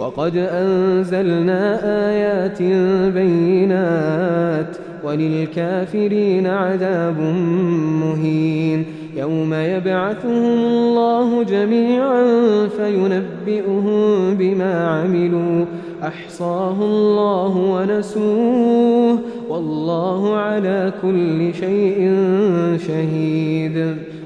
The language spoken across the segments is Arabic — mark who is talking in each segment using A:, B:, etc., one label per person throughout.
A: وقد أنزلنا آيات بينات وللكافرين عذاب مهين يوم يبعثهم الله جميعا فينبئهم بما عملوا أحصاه الله ونسوه والله على كل شيء شهيد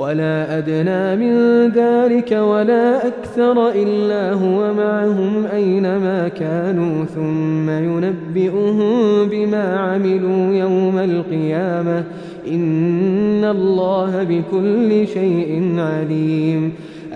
A: ولا أدنى من ذلك ولا أكثر إلا هو معهم أينما كانوا ثم ينبئهم بما عملوا يوم القيامة إن الله بكل شيء عليم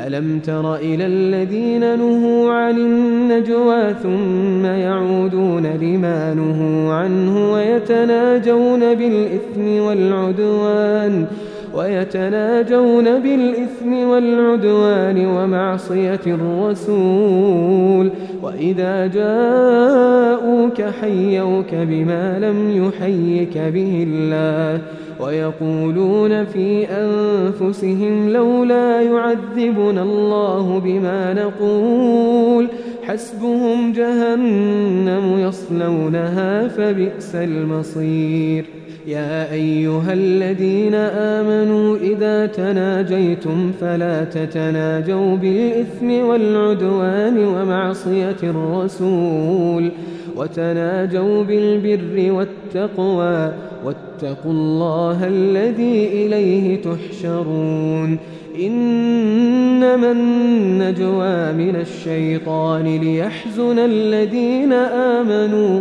A: ألم تر إلى الذين نهوا عن النجوى ثم يعودون لما نهوا عنه ويتناجون بالإثم والعدوان ۖ ويتناجون بالإثم والعدوان ومعصية الرسول وإذا جاءوك حيوك بما لم يحيك به الله ويقولون في أنفسهم لولا يعذبنا الله بما نقول حسبهم جهنم يصلونها فبئس المصير يا أيها الذين آمنوا إذا تناجيتم فلا تتناجوا بالإثم والعدوان ومعصية الرسول وتناجوا بالبر والتقوى واتقوا الله الذي إليه تحشرون إنما النجوى من الشيطان ليحزن الذين آمنوا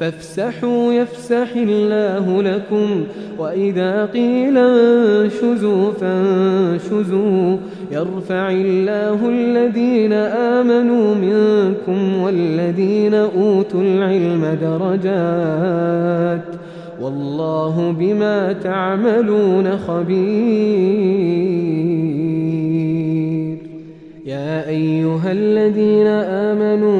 A: فافسحوا يفسح الله لكم وإذا قيل انشزوا فانشزوا يرفع الله الذين آمنوا منكم والذين أوتوا العلم درجات والله بما تعملون خبير يا أيها الذين آمنوا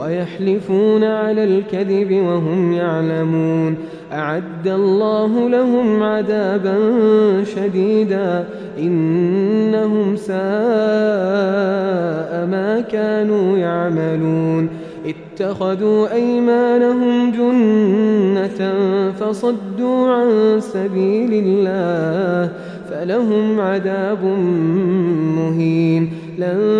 A: ويحلفون على الكذب وهم يعلمون أعد الله لهم عذابا شديدا إنهم ساء ما كانوا يعملون اتخذوا أيمانهم جنة فصدوا عن سبيل الله فلهم عذاب مهين لن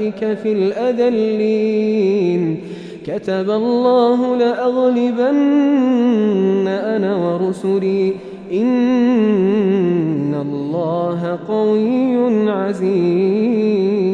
A: أولئك في الأذلين كتب الله لأغلبن أنا ورسلي إن الله قوي عزيز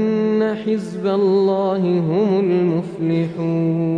A: حزب الله هم المفلحون